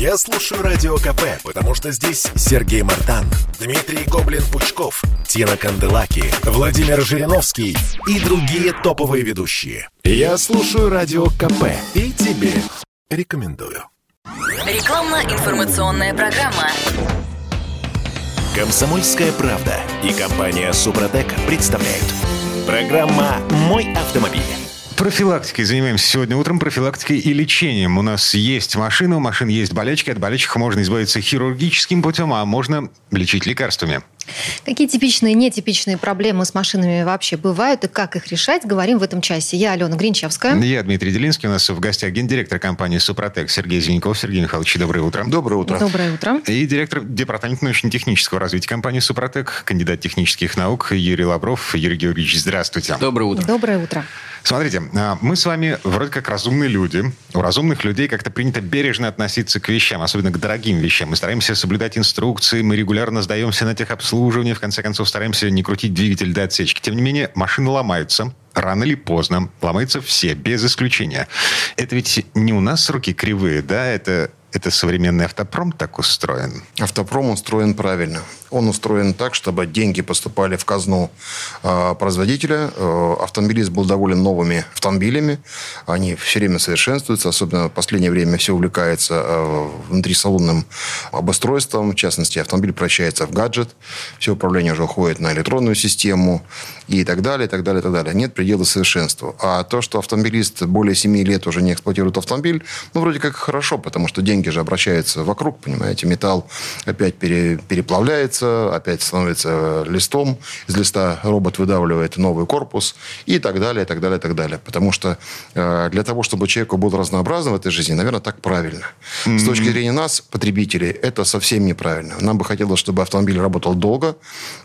Я слушаю Радио КП, потому что здесь Сергей Мартан, Дмитрий Гоблин-Пучков, Тина Канделаки, Владимир Жириновский и другие топовые ведущие. Я слушаю Радио КП и тебе рекомендую. Рекламно-информационная программа. Комсомольская правда и компания Супротек представляют. Программа «Мой автомобиль». Профилактикой занимаемся сегодня утром, профилактикой и лечением. У нас есть машина, у машин есть болячки. От болячек можно избавиться хирургическим путем, а можно лечить лекарствами. Какие типичные и нетипичные проблемы с машинами вообще бывают и как их решать, говорим в этом часе. Я Алена Гринчевская. Я Дмитрий Делинский. У нас в гостях гендиректор компании «Супротек» Сергей Зеленков. Сергей Михайлович, доброе утро. Доброе утро. Доброе утро. И директор департамента научно-технического развития компании «Супротек», кандидат технических наук Юрий Лавров. Юрий Георгиевич, здравствуйте. Доброе утро. Доброе утро. Смотрите, а, мы с вами вроде как разумные люди. У разумных людей как-то принято бережно относиться к вещам, особенно к дорогим вещам. Мы стараемся соблюдать инструкции, мы регулярно сдаемся на техобслуживание, в конце концов стараемся не крутить двигатель до отсечки. Тем не менее, машины ломаются. Рано или поздно ломаются все, без исключения. Это ведь не у нас руки кривые, да? Это это современный автопром так устроен? Автопром устроен правильно. Он устроен так, чтобы деньги поступали в казну э, производителя. Э, автомобилист был доволен новыми автомобилями. Они все время совершенствуются. Особенно в последнее время все увлекается э, внутрисалонным обустройством. В частности, автомобиль превращается в гаджет. Все управление уже уходит на электронную систему. И так далее, и так далее, и так далее. Нет предела совершенству. А то, что автомобилист более 7 лет уже не эксплуатирует автомобиль, ну, вроде как хорошо, потому что деньги же обращаются вокруг, понимаете. Металл опять пере, переплавляется опять становится листом, из листа робот выдавливает новый корпус и так далее, и так далее, и так далее. Потому что э, для того, чтобы человеку было разнообразно в этой жизни, наверное, так правильно. Mm-hmm. С точки зрения нас, потребителей, это совсем неправильно. Нам бы хотелось, чтобы автомобиль работал долго,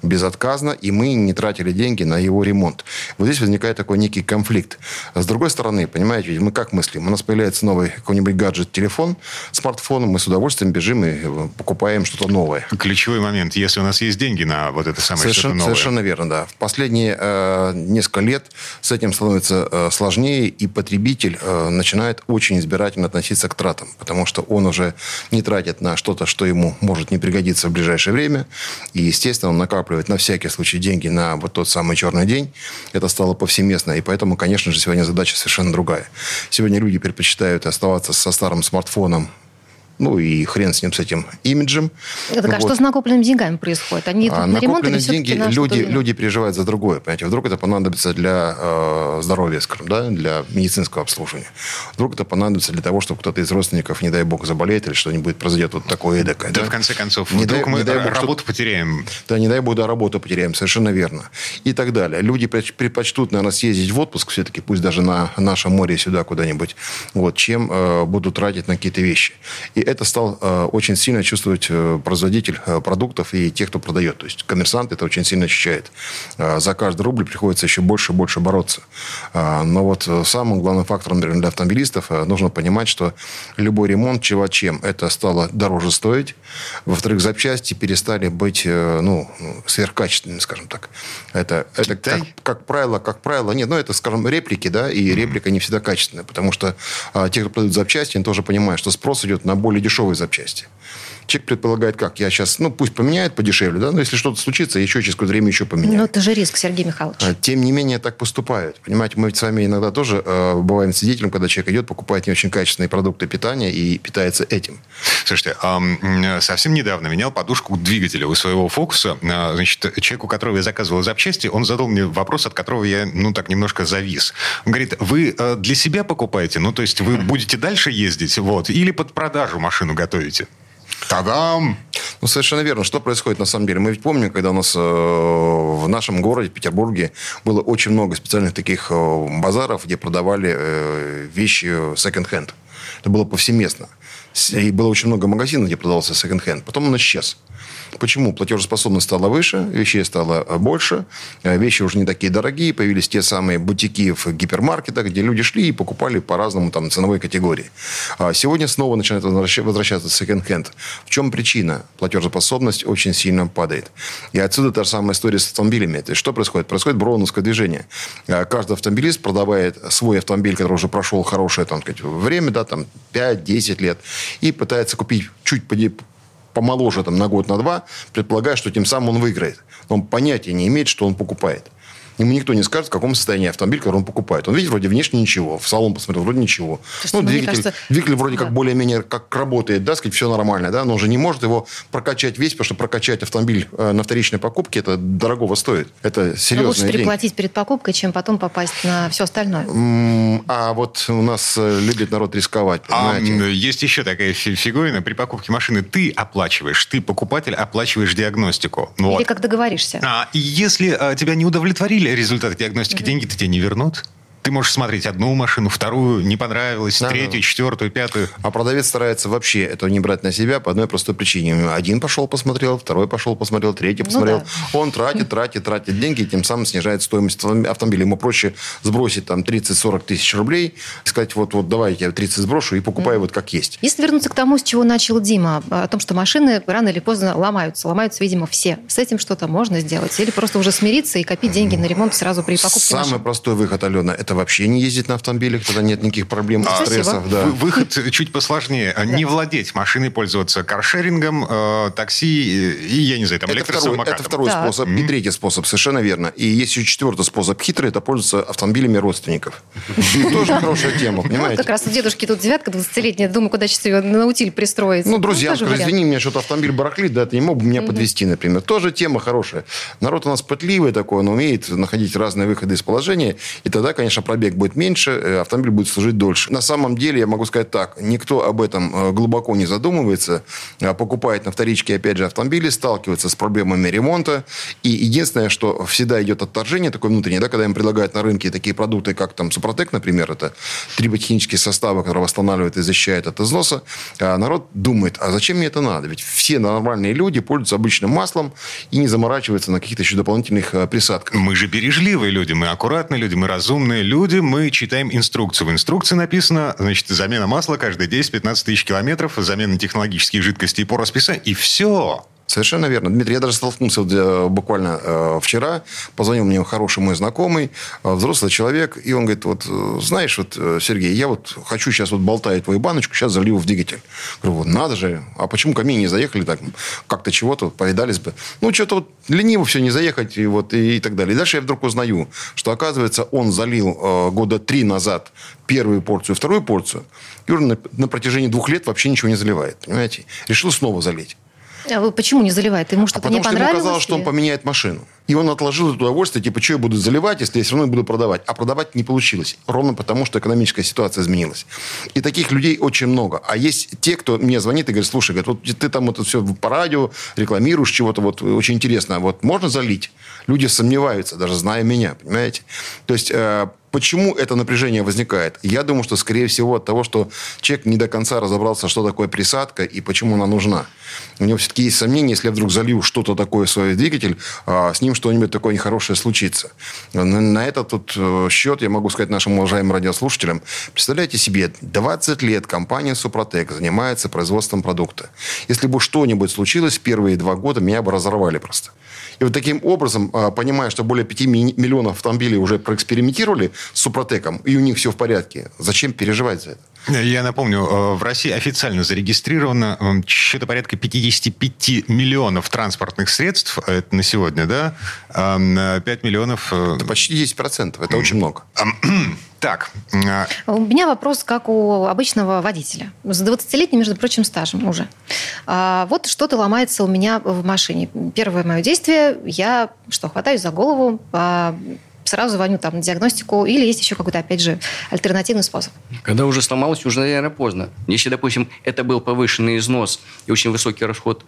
безотказно, и мы не тратили деньги на его ремонт. Вот здесь возникает такой некий конфликт. С другой стороны, понимаете, мы как мыслим? У нас появляется новый какой-нибудь гаджет, телефон, смартфон, мы с удовольствием бежим и э, покупаем что-то новое. Ключевой момент если у нас есть деньги на вот это самое совершенно, что-то новое. Совершенно верно, да. В последние э, несколько лет с этим становится э, сложнее, и потребитель э, начинает очень избирательно относиться к тратам, потому что он уже не тратит на что-то, что ему может не пригодиться в ближайшее время, и, естественно, он накапливает на всякий случай деньги на вот тот самый черный день. Это стало повсеместно, и поэтому, конечно же, сегодня задача совершенно другая. Сегодня люди предпочитают оставаться со старым смартфоном ну и хрен с ним, с этим имиджем. Так, а вот. что с накопленными деньгами происходит? Они идут а, на ремонт или деньги на люди, люди переживают за другое. Понимаете? Вдруг это понадобится для э, здоровья, скажем, да, для медицинского обслуживания. Вдруг это понадобится для того, чтобы кто-то из родственников, не дай бог, заболеет или что-нибудь произойдет вот такое эдакое. Да, да? в конце концов, не вдруг дай, мы не дай бог, работу что... потеряем. Да, не дай бог, да, работу потеряем, совершенно верно. И так далее. Люди предпочтут, наверное, съездить в отпуск все-таки, пусть даже на нашем море сюда куда-нибудь, вот, чем э, будут тратить на какие-то вещи. И это стал э, очень сильно чувствовать э, производитель э, продуктов и тех, кто продает. То есть коммерсант это очень сильно ощущает. Э, за каждый рубль приходится еще больше и больше бороться. Но вот самым главным фактором для автомобилистов нужно понимать, что любой ремонт чего чем это стало дороже стоить. Во-вторых, запчасти перестали быть ну, сверхкачественными, скажем так. Это, это как, как правило, как правило, нет, ну это, скажем, реплики, да, и реплика не всегда качественная, потому что а, те, кто продают запчасти, они тоже понимают, что спрос идет на более дешевые запчасти человек предполагает, как, я сейчас, ну, пусть поменяет подешевле, да, но если что-то случится, еще через какое-то время еще поменяю. Ну, это же риск, Сергей Михайлович. А, тем не менее, так поступают. Понимаете, мы ведь с вами иногда тоже э, бываем свидетелем, когда человек идет, покупает не очень качественные продукты питания и питается этим. Слушайте, э, совсем недавно менял подушку двигателя у своего фокуса. Э, значит, человек, у которого я заказывал запчасти, он задал мне вопрос, от которого я, ну, так немножко завис. Он говорит, вы э, для себя покупаете? Ну, то есть вы будете дальше ездить, вот, или под продажу машину готовите? Тадам! Ну, совершенно верно. Что происходит на самом деле? Мы ведь помним, когда у нас э, в нашем городе, Петербурге, было очень много специальных таких э, базаров, где продавали э, вещи секонд-хенд. Это было повсеместно. И было очень много магазинов, где продавался секонд-хенд. Потом он исчез. Почему? Платежеспособность стала выше, вещей стало э, больше, э, вещи уже не такие дорогие, появились те самые бутики в гипермаркетах, где люди шли и покупали по разному там ценовой категории. А сегодня снова начинает возвращаться секонд-хенд. В чем причина? Платежеспособность очень сильно падает. И отсюда та же самая история с автомобилями. То есть что происходит? Происходит броуновское движение. А каждый автомобилист продавает свой автомобиль, который уже прошел хорошее там, сказать, время, да, там 5-10 лет, и пытается купить чуть помоложе там, на год, на два, предполагая, что тем самым он выиграет. Но он понятия не имеет, что он покупает. Ему никто не скажет, в каком состоянии автомобиль, который он покупает. Он видит вроде внешне ничего, в салон посмотрел, вроде ничего. Слушайте, ну, двигатель, кажется... двигатель вроде да. как более-менее как работает, да, сказать, все нормально, да, но он же не может его прокачать весь, потому что прокачать автомобиль э, на вторичной покупке, это дорогого стоит. Это серьезно. Лучше переплатить перед покупкой, чем потом попасть на все остальное. А вот у нас э, любит народ рисковать, понимаете? А, есть еще такая фигурина. При покупке машины ты оплачиваешь, ты, покупатель, оплачиваешь диагностику. Вот. Или как договоришься. А, если а, тебя не удовлетворили результаты диагностики, деньги-то тебе не вернут. Ты можешь смотреть одну машину, вторую, не понравилось, да, третью, да. четвертую, пятую. А продавец старается вообще этого не брать на себя по одной простой причине. Один пошел посмотрел, второй пошел посмотрел, третий ну посмотрел. Ну, да. Он тратит, тратит, тратит деньги, и тем самым снижает стоимость автомобиля. Ему проще сбросить там 30-40 тысяч рублей и сказать, вот, вот давай я тебе 30 сброшу и покупай mm. вот как есть. Если вернуться к тому, с чего начал Дима, о том, что машины рано или поздно ломаются. Ломаются, видимо, все. С этим что-то можно сделать? Или просто уже смириться и копить деньги на ремонт сразу при покупке Самый машины? простой выход, Алена, это вообще не ездить на автомобилях, тогда нет никаких проблем, а, стрессов. Да. Выход чуть посложнее. Да. Не владеть машиной, пользоваться каршерингом, э, такси и, я не знаю, там, это второй, это второй да. способ. Mm-hmm. И третий способ, совершенно верно. И есть еще четвертый способ хитрый, это пользоваться автомобилями родственников. Тоже хорошая тема, понимаете? Как раз у дедушки тут девятка 20-летняя, думаю, куда сейчас ее на утиль пристроить. Ну, друзья, извини, меня что-то автомобиль барахлит, да, ты не мог бы меня подвести, например. Тоже тема хорошая. Народ у нас пытливый такой, он умеет находить разные выходы из положения, и тогда, конечно, пробег будет меньше, э, автомобиль будет служить дольше. На самом деле, я могу сказать так, никто об этом э, глубоко не задумывается, а покупает на вторичке, опять же, автомобили, сталкивается с проблемами ремонта, и единственное, что всегда идет отторжение такое внутреннее, да, когда им предлагают на рынке такие продукты, как там Супротек, например, это триботехнические составы, которые восстанавливают и защищают от износа, а народ думает, а зачем мне это надо? Ведь все нормальные люди пользуются обычным маслом и не заморачиваются на каких-то еще дополнительных э, присадках. Мы же бережливые люди, мы аккуратные люди, мы разумные люди, мы читаем инструкцию. В инструкции написано, значит, замена масла каждые 10-15 тысяч километров, замена технологических жидкостей по расписанию, и все. Совершенно верно. Дмитрий, я даже столкнулся э, буквально э, вчера. Позвонил мне хороший мой знакомый, э, взрослый человек, и он говорит, вот, знаешь, вот, Сергей, я вот хочу сейчас вот болтаю твою баночку, сейчас залью в двигатель. Говорю, вот, надо же, а почему ко мне не заехали так, как-то чего-то, повидались бы. Ну, что-то вот лениво все не заехать, и, вот, и, и так далее. И дальше я вдруг узнаю, что, оказывается, он залил э, года три назад первую порцию, вторую порцию, и уже на, на протяжении двух лет вообще ничего не заливает, понимаете? Решил снова залить. А вы почему не заливает? Ему что-то а не понравилось? Потому что ему казалось, что он поменяет машину. И он отложил это удовольствие, типа, что я буду заливать, если я все равно буду продавать. А продавать не получилось. Ровно потому, что экономическая ситуация изменилась. И таких людей очень много. А есть те, кто мне звонит и говорит, слушай, говорит, вот ты там это все по радио рекламируешь чего-то, вот очень интересно. Вот можно залить? Люди сомневаются, даже зная меня, понимаете? То есть... Почему это напряжение возникает? Я думаю, что, скорее всего, от того, что человек не до конца разобрался, что такое присадка и почему она нужна. У него все-таки есть сомнения, если я вдруг залью что-то такое в свой двигатель, а с ним что-нибудь такое нехорошее случится. На, на этот вот э, счет я могу сказать нашим уважаемым радиослушателям, представляете себе, 20 лет компания Супротек занимается производством продукта. Если бы что-нибудь случилось, первые два года меня бы разорвали просто. И вот таким образом, а, понимая, что более 5 миллионов автомобилей уже проэкспериментировали с Супротеком, и у них все в порядке, зачем переживать за это? Я напомню, э, в России официально зарегистрировано э, что-то порядка 55 миллионов транспортных средств, это на сегодня, да? 5 э, миллионов... Это почти 10%, это очень много. Так. У меня вопрос, как у обычного водителя. С 20-летним, между прочим, стажем уже. А, вот что-то ломается у меня в машине. Первое мое действие, я что, хватаюсь за голову, а, сразу звоню там на диагностику, или есть еще какой-то, опять же, альтернативный способ? Когда уже сломалось, уже, наверное, поздно. Если, допустим, это был повышенный износ и очень высокий расход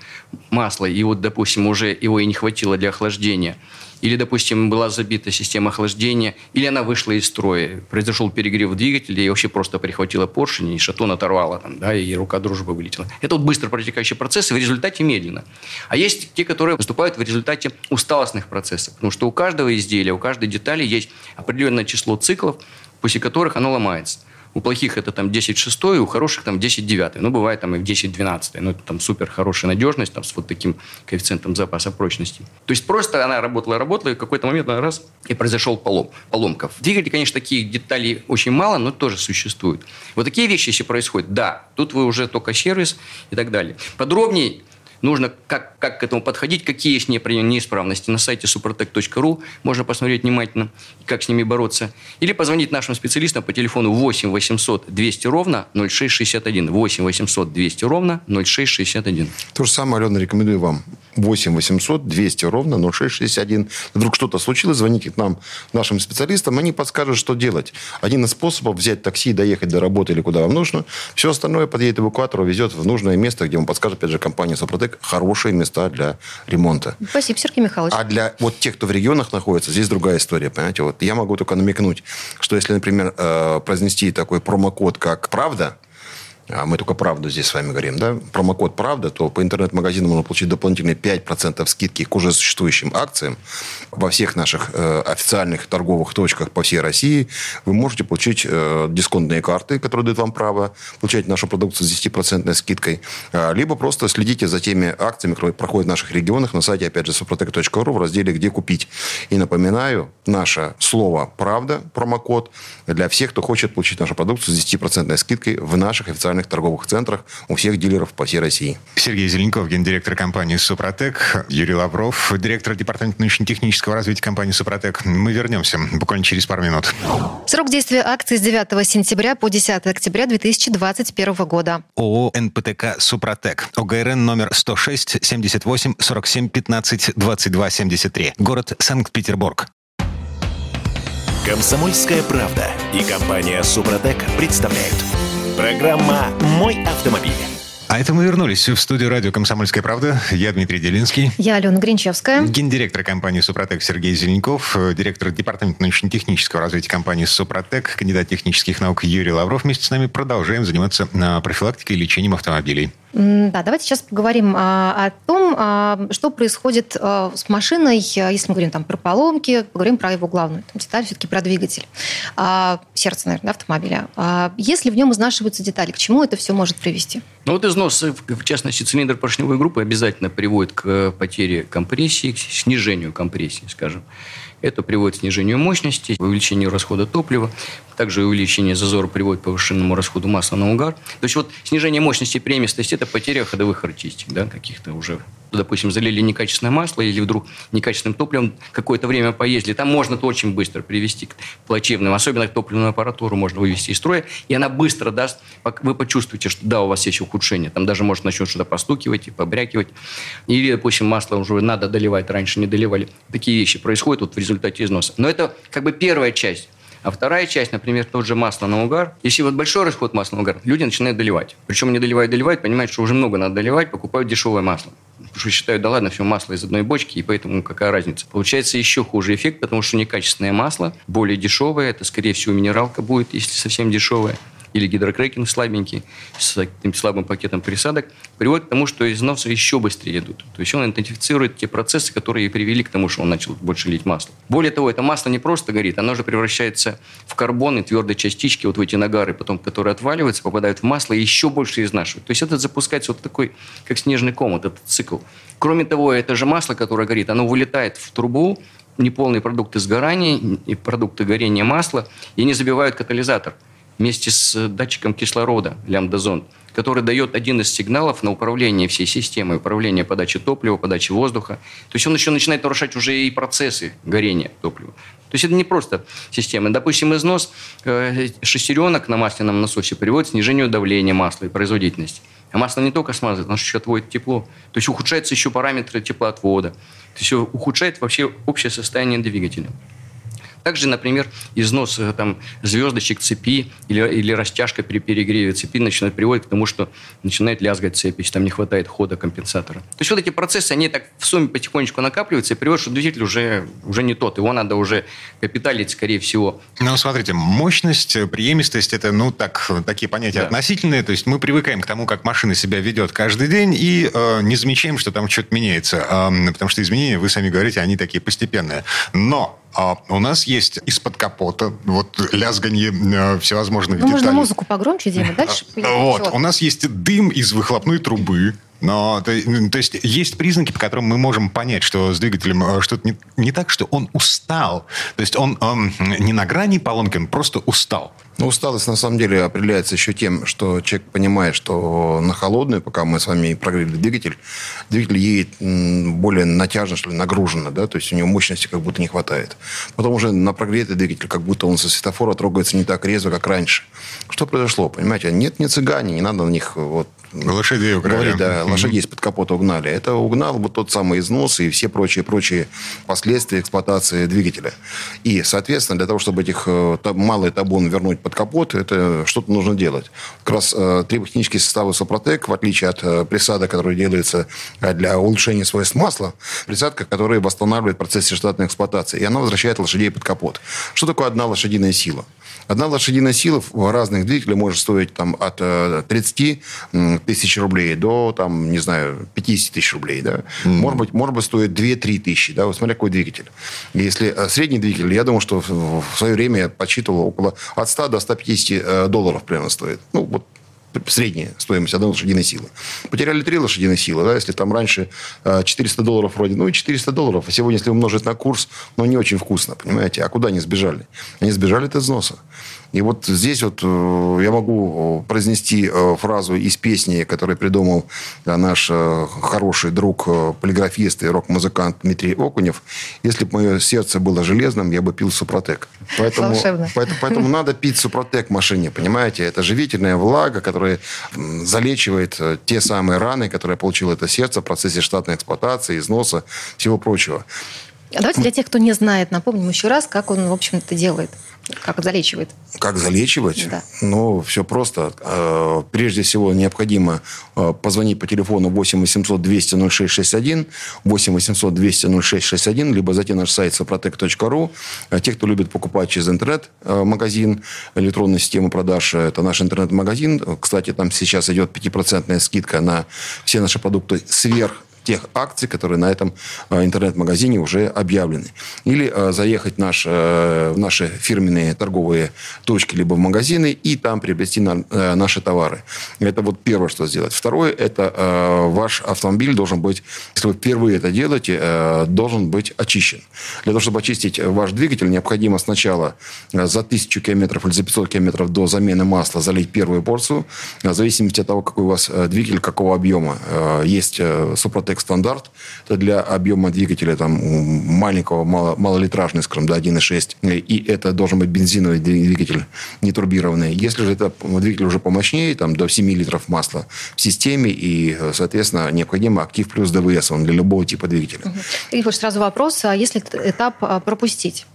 масла, и вот, допустим, уже его и не хватило для охлаждения, или, допустим, была забита система охлаждения, или она вышла из строя, произошел перегрев двигателя, и вообще просто прихватила поршень, и шатун оторвала, там, да, и рука дружбы вылетела. Это вот быстро протекающий процесс, и в результате медленно. А есть те, которые выступают в результате усталостных процессов, потому что у каждого изделия, у каждой детали есть определенное число циклов, после которых оно ломается. У плохих это там 10 шестой, у хороших там 10 девятый. Ну, бывает там и в 10 12 Ну, это там супер хорошая надежность, там с вот таким коэффициентом запаса прочности. То есть просто она работала, работала, и в какой-то момент она раз, и произошел полом, поломка. В двигателе, конечно, таких деталей очень мало, но тоже существуют. Вот такие вещи, если происходят, да, тут вы уже только сервис и так далее. Подробнее нужно как, как к этому подходить, какие есть неисправности. На сайте supertech.ru можно посмотреть внимательно, как с ними бороться. Или позвонить нашим специалистам по телефону 8 800 200 ровно 0661. 8 800 200 ровно 0661. То же самое, Алена, рекомендую вам. 8 800 200 ровно 0661. Вдруг что-то случилось, звоните к нам, нашим специалистам, они подскажут, что делать. Один из способов взять такси, доехать до работы или куда вам нужно. Все остальное подъедет эвакуатор, везет в нужное место, где вам подскажет, опять же, компания Супротек, хорошие места для ремонта. Спасибо, Сергей Михайлович. А для вот тех, кто в регионах находится, здесь другая история, понимаете? Вот я могу только намекнуть, что если, например, э, произнести такой промокод, как «Правда», а мы только правду здесь с вами говорим, да, промокод «Правда», то по интернет-магазину можно получить дополнительные 5% скидки к уже существующим акциям. Во всех наших э, официальных торговых точках по всей России вы можете получить э, дисконтные карты, которые дают вам право получать нашу продукцию с 10% скидкой, э, либо просто следите за теми акциями, которые проходят в наших регионах на сайте, опять же, suprotec.ru в разделе «Где купить». И напоминаю, наше слово «Правда», промокод, для всех, кто хочет получить нашу продукцию с 10% скидкой в наших официальных официальных торговых центрах у всех дилеров по всей России. Сергей Зеленков, гендиректор компании «Супротек», Юрий Лавров, директор департамента научно-технического развития компании «Супротек». Мы вернемся буквально через пару минут. Срок действия акции с 9 сентября по 10 октября 2021 года. ООО «НПТК Супротек». ОГРН номер 106 78 47 15 22 73. Город Санкт-Петербург. Комсомольская правда и компания «Супротек» представляют – Программа «Мой автомобиль». А это мы вернулись в студию радио «Комсомольская правда». Я Дмитрий Делинский. Я Алена Гринчевская. Гендиректор компании «Супротек» Сергей Зеленков. Директор департамента научно-технического развития компании «Супротек», кандидат технических наук Юрий Лавров. Вместе с нами продолжаем заниматься а, профилактикой и лечением автомобилей. Да, давайте сейчас поговорим а, о том, а, что происходит а, с машиной, если мы говорим там про поломки, поговорим про его главную там, деталь, все-таки про двигатель. Сердце, наверное, автомобиля. Если в нем изнашиваются детали, к чему это все может привести? Ну вот износ, в частности, цилиндр поршневой группы обязательно приводит к потере компрессии, к снижению компрессии, скажем. Это приводит к снижению мощности, увеличению расхода топлива, также увеличение зазора приводит к повышенному расходу масла на угар. То есть вот снижение мощности и премистости – это потеря ходовых характеристик, да, каких-то уже допустим, залили некачественное масло или вдруг некачественным топливом какое-то время поездили, там можно это очень быстро привести к плачевным. Особенно топливную аппаратуру можно вывести из строя, и она быстро даст, вы почувствуете, что да, у вас есть ухудшение. Там даже может начнет что-то постукивать и побрякивать. Или, допустим, масло уже надо доливать, раньше не доливали. Такие вещи происходят вот в результате износа. Но это как бы первая часть. А вторая часть, например, тот же масло на угар. Если вот большой расход масла на угар, люди начинают доливать. Причем не доливают, доливают, понимают, что уже много надо доливать, покупают дешевое масло. Потому что считают, да ладно, все масло из одной бочки, и поэтому какая разница. Получается еще хуже эффект, потому что некачественное масло, более дешевое, это, скорее всего, минералка будет, если совсем дешевое или гидрокрекинг слабенький, с таким слабым пакетом присадок, приводит к тому, что износы еще быстрее идут. То есть он интенсифицирует те процессы, которые привели к тому, что он начал больше лить масло. Более того, это масло не просто горит, оно же превращается в карбон и твердые частички, вот в эти нагары, потом, которые отваливаются, попадают в масло и еще больше изнашивают. То есть это запускается вот такой, как снежный ком, вот этот цикл. Кроме того, это же масло, которое горит, оно вылетает в трубу, неполные продукты сгорания и продукты горения масла, и не забивают катализатор – вместе с датчиком кислорода лямбда-зонд, который дает один из сигналов на управление всей системой, управление подачей топлива, подачей воздуха. То есть он еще начинает нарушать уже и процессы горения топлива. То есть это не просто система. Допустим, износ э, шестеренок на масляном насосе приводит к снижению давления масла и производительности. А масло не только смазывает, оно еще отводит тепло. То есть ухудшаются еще параметры теплоотвода. То есть ухудшает вообще общее состояние двигателя. Также, например, износ э, там, звездочек цепи или, или растяжка при перегреве цепи начинает приводить к тому, что начинает лязгать цепь, если там не хватает хода компенсатора. То есть вот эти процессы, они так в сумме потихонечку накапливаются и приводят, что двигатель уже, уже не тот. Его надо уже капиталить, скорее всего. Ну, смотрите, мощность, преемистость – это, ну, так, такие понятия да. относительные. То есть мы привыкаем к тому, как машина себя ведет каждый день и э, не замечаем, что там что-то меняется. Э, потому что изменения, вы сами говорите, они такие постепенные. Но А у нас есть из-под капота вот лязганье э, всевозможных Ну, деталей. можно музыку погромче, Дима, дальше Вот, у нас есть дым из выхлопной трубы. Но, то, то есть, есть признаки, по которым мы можем понять, что с двигателем э, что-то не, не так, что он устал. То есть, он эм, не на грани поломки, он просто устал. Ну, усталость на самом деле определяется еще тем, что человек понимает, что на холодную, пока мы с вами прогрели двигатель, двигатель едет более натяжно, что ли, нагруженно, да, то есть у него мощности как будто не хватает. Потом уже на прогретый двигатель, как будто он со светофора трогается не так резво, как раньше. Что произошло, понимаете? Нет, не цыгане, не надо на них вот Лошадей угнали. Говорить, да, Мгм. лошадей из-под капота угнали. Это угнал вот тот самый износ и все прочие-прочие последствия эксплуатации двигателя. И, соответственно, для того, чтобы этих э, малый табун вернуть под капот, это что-то нужно делать. Как раз э, триботехнические составы Сопротек, в отличие от э, присадок, которые делаются э, для улучшения свойств масла, присадка, которая восстанавливает процесс штатной эксплуатации, и она возвращает лошадей под капот. Что такое одна лошадиная сила? Одна лошадиная сила в разных двигателях может стоить там, от э, 30 тысяч рублей до, там, не знаю, 50 тысяч рублей. Да? Может, быть, может быть, стоит 2-3 тысячи. Да? Вот смотря какой двигатель. Если э, средний двигатель, я думаю, что в, свое время я подсчитывал около от 100 до 150 э, долларов примерно стоит. Ну, вот средняя стоимость одной лошадиной силы. Потеряли три лошадиной силы, да, если там раньше э, 400 долларов вроде, ну и 400 долларов, а сегодня, если умножить на курс, ну, не очень вкусно, понимаете, а куда они сбежали? Они сбежали от износа. И вот здесь вот э, я могу э, произнести э, фразу из песни, которую придумал наш хороший друг, полиграфист и рок-музыкант Дмитрий Окунев. Если бы мое сердце было железным, я бы пил Супротек. Поэтому, Волшебно. поэтому, поэтому надо пить Супротек в машине, понимаете? Это живительная влага, которая залечивает те самые раны, которые получило это сердце в процессе штатной эксплуатации, износа, всего прочего. А Давайте для тех, кто не знает, напомним еще раз, как он, в общем-то, делает, как залечивает. Как залечивать? Да. Ну, все просто. Э, Прежде всего, необходимо э, позвонить по телефону 8 800 200 0661, 8 800 200 0661, либо зайти на наш сайт soprotec.ru. Э, Те, кто любит покупать через интернет-магазин, электронную систему продаж, это наш интернет-магазин. Кстати, там сейчас идет 5% скидка на все наши продукты сверх тех акций, которые на этом э, интернет-магазине уже объявлены. Или э, заехать в, наш, э, в наши фирменные торговые точки, либо в магазины, и там приобрести на- наши товары. Это вот первое, что сделать. Второе, это ваш автомобиль должен быть, если вы впервые это делаете, должен быть очищен. Для того, чтобы очистить ваш двигатель, необходимо сначала за 1000 километров или за 500 километров до замены масла залить первую порцию. В зависимости от того, какой у вас двигатель, какого объема. Есть э, Супротек стандарт. Это для объема двигателя там, маленького, мало, малолитражный, скажем, до 1,6. И это должен быть бензиновый двигатель, не турбированный. Если же это двигатель уже помощнее, там, до 7 литров масла в системе, и, соответственно, необходимо актив плюс ДВС, он для любого типа двигателя. Игорь, сразу вопрос, а если этап а, пропустить?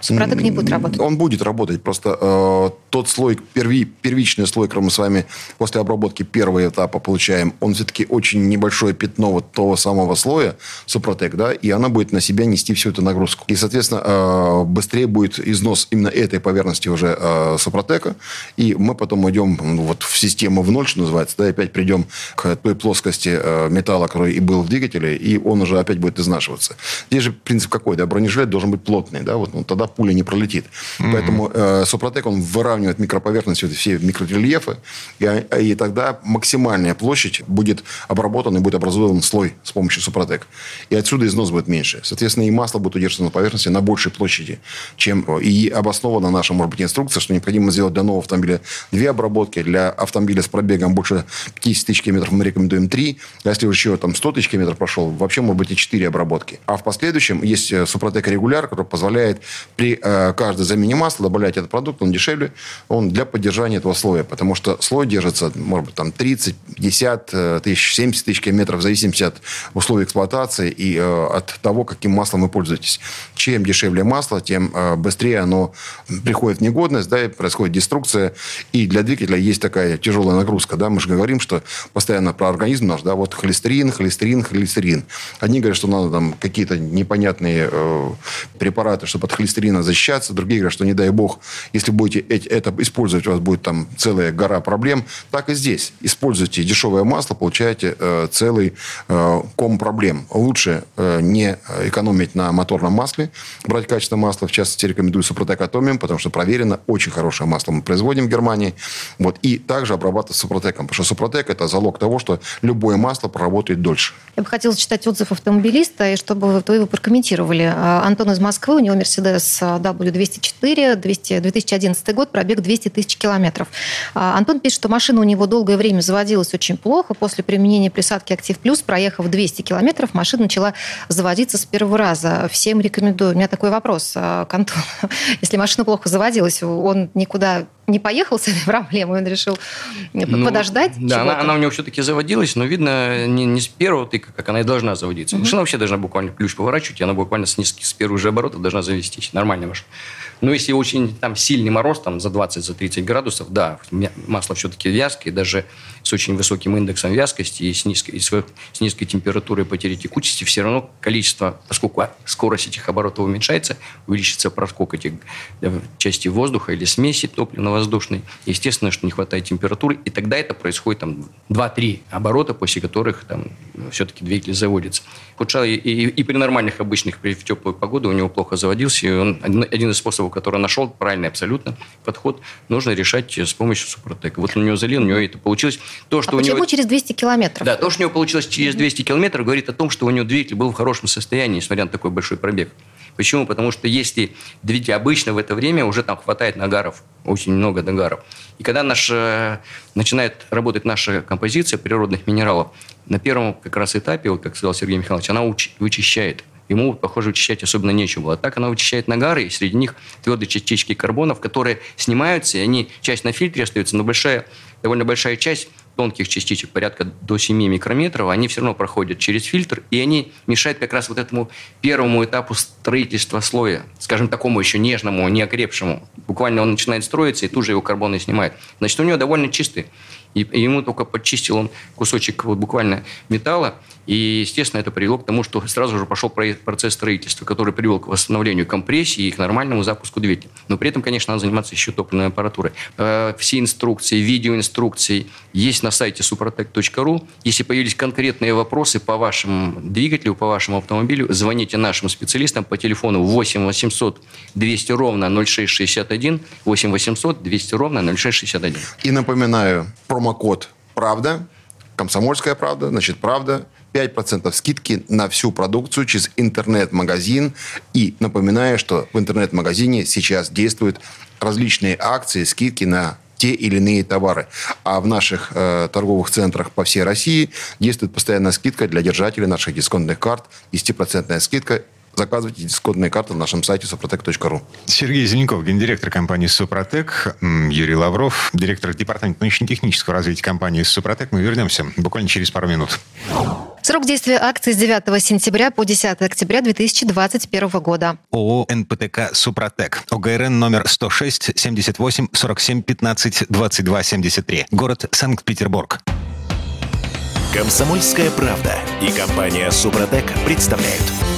Супротек не будет работать? Он будет работать. Просто э, тот слой, перви- первичный слой, который мы с вами после обработки первого этапа получаем, он все-таки очень небольшое пятно вот того самого слоя Супротек, да, и она будет на себя нести всю эту нагрузку. И, соответственно, э, быстрее будет износ именно этой поверхности уже э, Супротека, и мы потом идем ну, вот в систему в ноль, что называется, да, и опять придем к той плоскости э, металла, который и был в двигателе, и он уже опять будет изнашиваться. Здесь же принцип какой, да, бронежилет должен быть плотный, да, вот ну, тогда пуля не пролетит. Поэтому э, Супротек, он выравнивает микроповерхность, вот все микрорельефы, и, а- и тогда максимальная площадь будет обработана и будет образован слой с помощью Супротек. И отсюда износ будет меньше. Соответственно, и масло будет удерживаться на поверхности на большей площади, чем э, и обоснована наша, может быть, инструкция, что необходимо сделать для нового автомобиля две обработки, для автомобиля с пробегом больше 50 тысяч километров мы рекомендуем три, а если еще там 100 тысяч километров прошел, вообще может быть и четыре обработки. А в последующем есть э, Супротек регуляр, который позволяет при э, каждой замене масла добавлять этот продукт, он дешевле, он для поддержания этого слоя, потому что слой держится, может быть, там 30, 50 э, тысяч, 70 тысяч километров, в зависимости от условий эксплуатации и э, от того, каким маслом вы пользуетесь. Чем дешевле масло, тем э, быстрее оно приходит в негодность, да, и происходит деструкция. И для двигателя есть такая тяжелая нагрузка, да, мы же говорим, что постоянно про организм наш, да, вот холестерин, холестерин, холестерин. Одни говорят, что надо там какие-то непонятные э, препараты, чтобы от холестерина защищаться, другие говорят, что не дай бог, если будете это использовать, у вас будет там целая гора проблем. Так и здесь. Используйте дешевое масло, получаете э, целый э, ком проблем. Лучше э, не экономить на моторном масле, брать качественное масло, в частности, рекомендую Супротек Атомиум, потому что проверено, очень хорошее масло мы производим в Германии. Вот. И также обрабатывать Супротеком, потому что Супротек – это залог того, что любое масло проработает дольше. Я бы хотела читать отзыв автомобилиста, и чтобы вы его прокомментировали. А, Антон из Москвы, у него Mercedes W204, 200, 2011 год, пробег 200 тысяч километров. А, Антон пишет, что машина у него долгое время заводилась очень плохо. После применения присадки Актив Плюс, проехав 200 километров, машина начала заводиться с первого раза. Всем рекомендую. У меня такой вопрос а, к Антону. Если машина плохо заводилась, он никуда не поехал с этой проблемой, он решил ну, подождать. Да, она, она у него все-таки заводилась, но видно не, не с первого тыка, как она и должна заводиться. Угу. Машина вообще должна буквально ключ поворачивать, и она буквально с, низких, с первых же оборотов должна завестись. Нормальная машина. Но если очень там сильный мороз, там за 20-30 за градусов, да, масло все-таки вязкое, даже с очень высоким индексом вязкости и с низкой, и с низкой температурой потери текучести, все равно количество, поскольку скорость этих оборотов уменьшается, увеличится проскок этих частей воздуха или смеси топливно-воздушной. Естественно, что не хватает температуры, и тогда это происходит там 2-3 оборота, после которых там все-таки двигатель заводится. Ухудшал и, и, и при нормальных обычных, при в теплую погоду у него плохо заводился, и он один из способов который нашел, правильный абсолютно подход, нужно решать с помощью Супротека. Вот у него залил, у него это получилось. То, что а у почему него... через 200 километров? Да, то, что у него получилось через 200 километров, говорит о том, что у него двигатель был в хорошем состоянии, несмотря на такой большой пробег. Почему? Потому что если двигатель обычно в это время уже там хватает нагаров, очень много нагаров. И когда наш, э, начинает работать наша композиция природных минералов, на первом как раз этапе, вот как сказал Сергей Михайлович, она вычищает ему, похоже, вычищать особенно нечего было. так она вычищает нагары, и среди них твердые частички карбонов, которые снимаются, и они, часть на фильтре остается, но большая, довольно большая часть тонких частичек, порядка до 7 микрометров, они все равно проходят через фильтр, и они мешают как раз вот этому первому этапу строительства слоя, скажем, такому еще нежному, не окрепшему. Буквально он начинает строиться, и тут же его карбоны снимает. Значит, у него довольно чистый. И, и ему только подчистил он кусочек вот буквально металла, и, естественно, это привело к тому, что сразу же пошел процесс строительства, который привел к восстановлению компрессии и к нормальному запуску двигателя. Но при этом, конечно, надо заниматься еще топливной аппаратурой. Э, все инструкции, видеоинструкции есть на сайте suprotec.ru. Если появились конкретные вопросы по вашему двигателю, по вашему автомобилю, звоните нашим специалистам по телефону 8 800 200 ровно 0661, 8 800 200 ровно 0661. И напоминаю, промокод «Правда», «Комсомольская правда», значит, «Правда», 5% скидки на всю продукцию через интернет-магазин. И напоминаю, что в интернет-магазине сейчас действуют различные акции, скидки на те или иные товары. А в наших э, торговых центрах по всей России действует постоянная скидка для держателей наших дисконтных карт. 10% скидка Заказывайте дисконтные карты на нашем сайте suprotec.ru. Сергей Зеленков, гендиректор компании «Супротек», Юрий Лавров, директор департамента научно-технического развития компании «Супротек». Мы вернемся буквально через пару минут. Срок действия акции с 9 сентября по 10 октября 2021 года. ООО «НПТК Супротек». ОГРН номер 106 78 47 15 22 73. Город Санкт-Петербург. Комсомольская правда и компания «Супротек» представляют –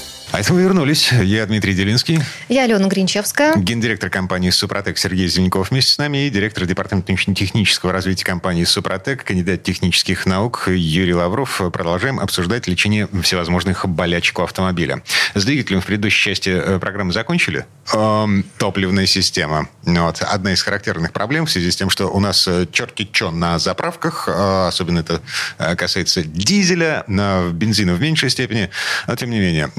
А это мы вернулись. Я Дмитрий Делинский. Я Алена Гринчевская. Гендиректор компании «Супротек» Сергей Зеленков вместе с нами и директор департамента технического развития компании «Супротек», кандидат технических наук Юрий Лавров. Продолжаем обсуждать лечение всевозможных болячек у автомобиля. С двигателем в предыдущей части э, программы закончили. Эм, топливная система. Вот. Одна из характерных проблем в связи с тем, что у нас э, черти чё на заправках, э, особенно это касается дизеля, бензина в меньшей степени, но тем не менее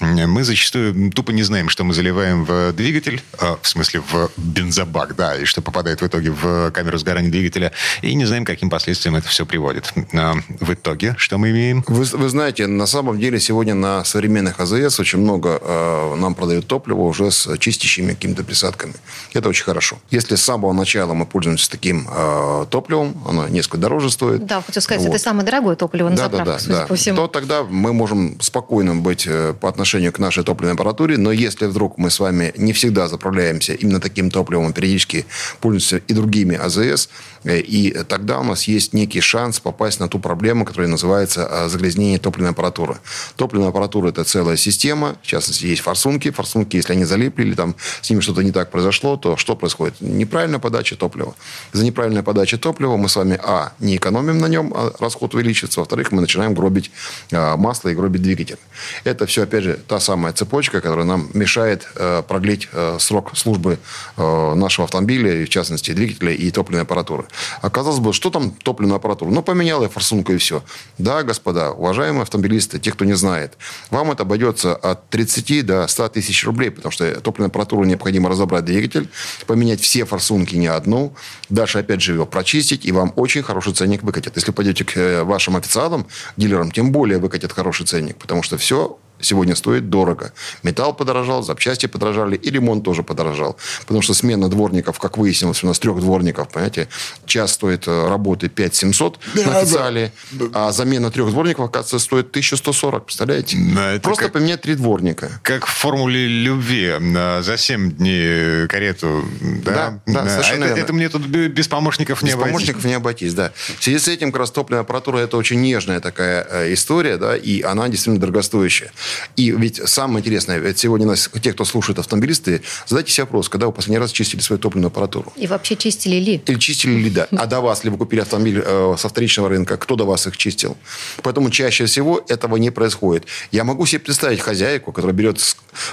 мы зачастую тупо не знаем, что мы заливаем в двигатель, а, в смысле в бензобак, да, и что попадает в итоге в камеру сгорания двигателя, и не знаем, каким последствиям это все приводит. А, в итоге, что мы имеем? Вы, вы знаете, на самом деле сегодня на современных АЗС очень много э, нам продают топлива уже с чистящими какими-то присадками. Это очень хорошо. Если с самого начала мы пользуемся таким э, топливом, оно несколько дороже стоит. Да, хочу сказать, вот. это самое дорогое топливо на да, заправках, да, да, да. по всему. То тогда мы можем спокойно быть по отношению отношению к нашей топливной аппаратуре, но если вдруг мы с вами не всегда заправляемся именно таким топливом, периодически пользуемся и другими АЗС, э, и тогда у нас есть некий шанс попасть на ту проблему, которая называется э, загрязнение топливной аппаратуры. Топливная аппаратура – это целая система, в частности, есть форсунки. Форсунки, если они залипли или там с ними что-то не так произошло, то что происходит? Неправильная подача топлива. За неправильной подачей топлива мы с вами, а, не экономим на нем, а расход увеличится, во-вторых, мы начинаем гробить а, масло и гробить двигатель. Это все, опять же, та самая цепочка, которая нам мешает э, продлить э, срок службы э, нашего автомобиля, в частности, двигателя и топливной аппаратуры. Оказалось бы, что там топливная аппаратура? Ну, поменял я форсунку и все. Да, господа, уважаемые автомобилисты, те, кто не знает, вам это обойдется от 30 до 100 тысяч рублей, потому что топливную аппаратуру необходимо разобрать двигатель, поменять все форсунки, не одну, дальше, опять же, его прочистить, и вам очень хороший ценник выкатят. Если пойдете к вашим официалам, дилерам, тем более выкатят хороший ценник, потому что все сегодня стоит дорого. Металл подорожал, запчасти подорожали, и ремонт тоже подорожал. Потому что смена дворников, как выяснилось, у нас трех дворников, понимаете, час стоит э, работы 5 700 да, на официале, да. а замена трех дворников, оказывается, стоит 1140, представляете? Да, Просто как, поменять три дворника. Как в формуле любви. За 7 дней карету. Да, да, да совершенно это, это мне тут без помощников не без обойтись. помощников не обойтись, да. В связи с этим как раз топливная аппаратура это очень нежная такая э, история, да, и она действительно дорогостоящая. И ведь самое интересное, сегодня нас, те, кто слушает автомобилисты, задайте себе вопрос, когда вы последний раз чистили свою топливную аппаратуру? И вообще чистили ли? Или чистили ли, да. А до вас, ли вы купили автомобиль э, со вторичного рынка, кто до вас их чистил? Поэтому чаще всего этого не происходит. Я могу себе представить хозяйку, которая берет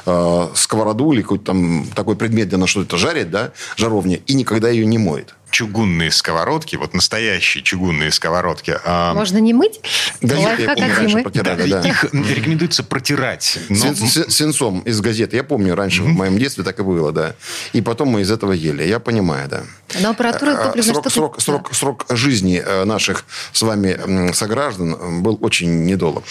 э, сковороду или какой-то там такой предмет, где она что-то жарит, да, жаровня, и никогда ее не моет чугунные сковородки, вот настоящие чугунные сковородки. А... Можно не мыть? Да, я, я помню, раньше протирали, да. Их рекомендуется протирать. Но... Свинцом из газеты. Я помню, раньше mm-hmm. в моем детстве так и было, да. И потом мы из этого ели. Я понимаю, да. Но аппаратура топливная срок, срок, срок, да. срок жизни э, наших с вами сограждан был очень недолг.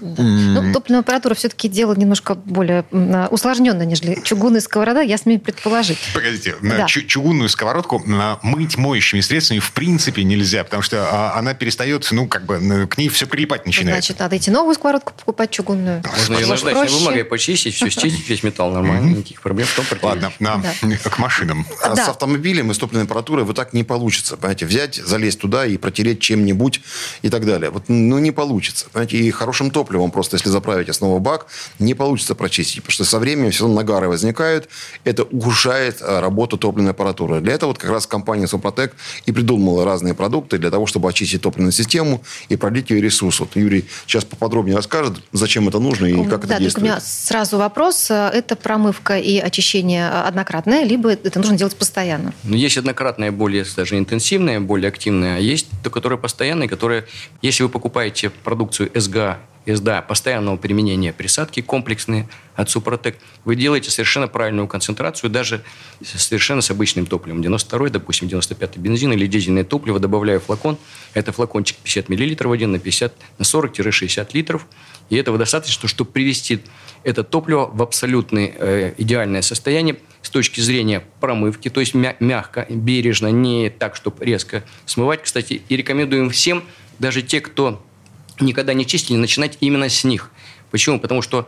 Да. Mm-hmm. Ну, топливная аппаратура все-таки дело немножко более усложненное, нежели чугунная сковорода, я смею предположить. Погодите, да. чугунную сковородку мы мыть моющими средствами в принципе нельзя, потому что а, она перестает, ну, как бы, к ней все прилипать начинает. Значит, надо идти новую сковородку покупать чугунную. Можно ее наждачной бумагой почистить, все счистить, весь металл нормально, никаких проблем. Ладно, на, к машинам. А с автомобилем и с топливной аппаратурой вот так не получится. Понимаете, взять, залезть туда и протереть чем-нибудь и так далее. Вот, ну, не получится. Понимаете, и хорошим топливом просто, если заправить основу бак, не получится прочистить. Потому что со временем все равно нагары возникают. Это ухудшает а, работу топливной аппаратуры. Для этого вот как раз компания Супротек и придумала разные продукты для того, чтобы очистить топливную систему и продлить ее ресурс. Вот Юрий сейчас поподробнее расскажет, зачем это нужно и как да, это действует. у меня сразу вопрос. Это промывка и очищение однократное, либо это нужно делать постоянно? Ну, есть однократное, более даже интенсивное, более активное, а есть то, которое постоянное, которое, если вы покупаете продукцию СГА езда постоянного применения присадки комплексные от Супротек, вы делаете совершенно правильную концентрацию, даже совершенно с обычным топливом. 92 допустим, 95 бензин или дизельное топливо, добавляю флакон. Это флакончик 50 мл один на, 50, на 40-60 литров. И этого достаточно, чтобы привести это топливо в абсолютно э, идеальное состояние с точки зрения промывки, то есть мя- мягко, бережно, не так, чтобы резко смывать. Кстати, и рекомендуем всем, даже те, кто никогда не чистили, начинать именно с них. Почему? Потому что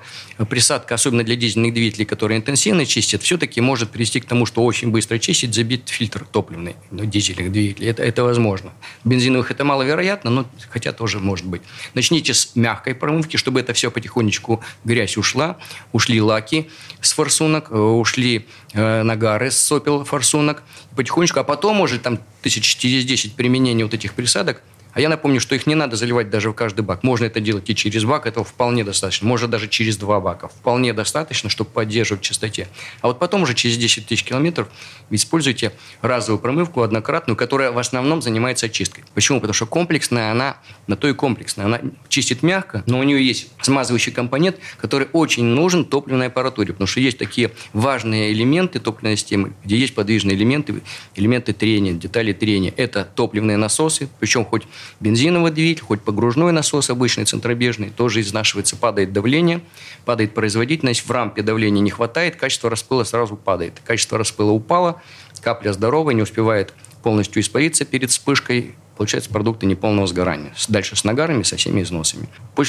присадка, особенно для дизельных двигателей, которые интенсивно чистят, все-таки может привести к тому, что очень быстро чистить, забит фильтр топливный ну, дизельных двигателей. Это, это возможно. Бензиновых это маловероятно, но хотя тоже может быть. Начните с мягкой промывки, чтобы это все потихонечку грязь ушла. Ушли лаки с форсунок, э, ушли э, нагары с сопел форсунок. Потихонечку, а потом, может, там тысяч через 10 применения вот этих присадок – а я напомню, что их не надо заливать даже в каждый бак. Можно это делать и через бак, этого вполне достаточно. Можно даже через два бака. Вполне достаточно, чтобы поддерживать в чистоте. А вот потом уже через 10 тысяч километров вы используете разовую промывку, однократную, которая в основном занимается очисткой. Почему? Потому что комплексная, она на то и комплексная. Она чистит мягко, но у нее есть смазывающий компонент, который очень нужен топливной аппаратуре, потому что есть такие важные элементы топливной системы, где есть подвижные элементы, элементы трения, детали трения. Это топливные насосы, причем хоть бензиновый двигатель, хоть погружной насос обычный, центробежный, тоже изнашивается, падает давление, падает производительность, в рампе давления не хватает, качество распыла сразу падает. Качество распыла упало, капля здоровая, не успевает полностью испарится перед вспышкой, получается продукты неполного сгорания. Дальше с нагарами, со всеми износами.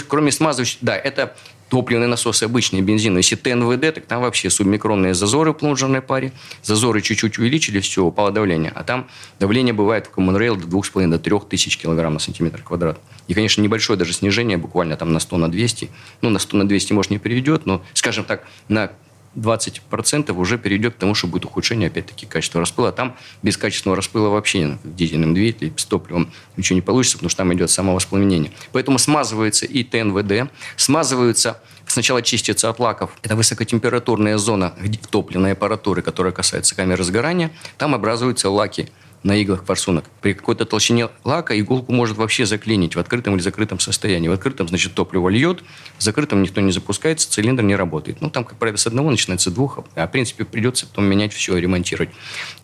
Кроме смазывающих, да, это топливные насосы обычные, бензин. Если ТНВД, так там вообще субмикронные зазоры в плунжерной паре. Зазоры чуть-чуть увеличили, все, упало давление. А там давление бывает в Common до 2,5 до 3 тысяч килограмм на сантиметр квадрат. И, конечно, небольшое даже снижение, буквально там на 100, на 200. Ну, на 100, на 200, может, не приведет, но, скажем так, на 20% уже перейдет к тому, что будет ухудшение, опять-таки, качества распыла. Там без качественного распыла вообще в дизельном двигателе с топливом ничего не получится, потому что там идет самовоспламенение. Поэтому смазывается и ТНВД, смазываются Сначала чистится от лаков. Это высокотемпературная зона топливной аппаратуры, которая касается камеры сгорания. Там образуются лаки на иглах форсунок. При какой-то толщине лака иголку может вообще заклинить в открытом или закрытом состоянии. В открытом, значит, топливо льет, в закрытом никто не запускается, цилиндр не работает. Ну, там, как правило, с одного начинается, с двух, а в принципе придется потом менять все, ремонтировать.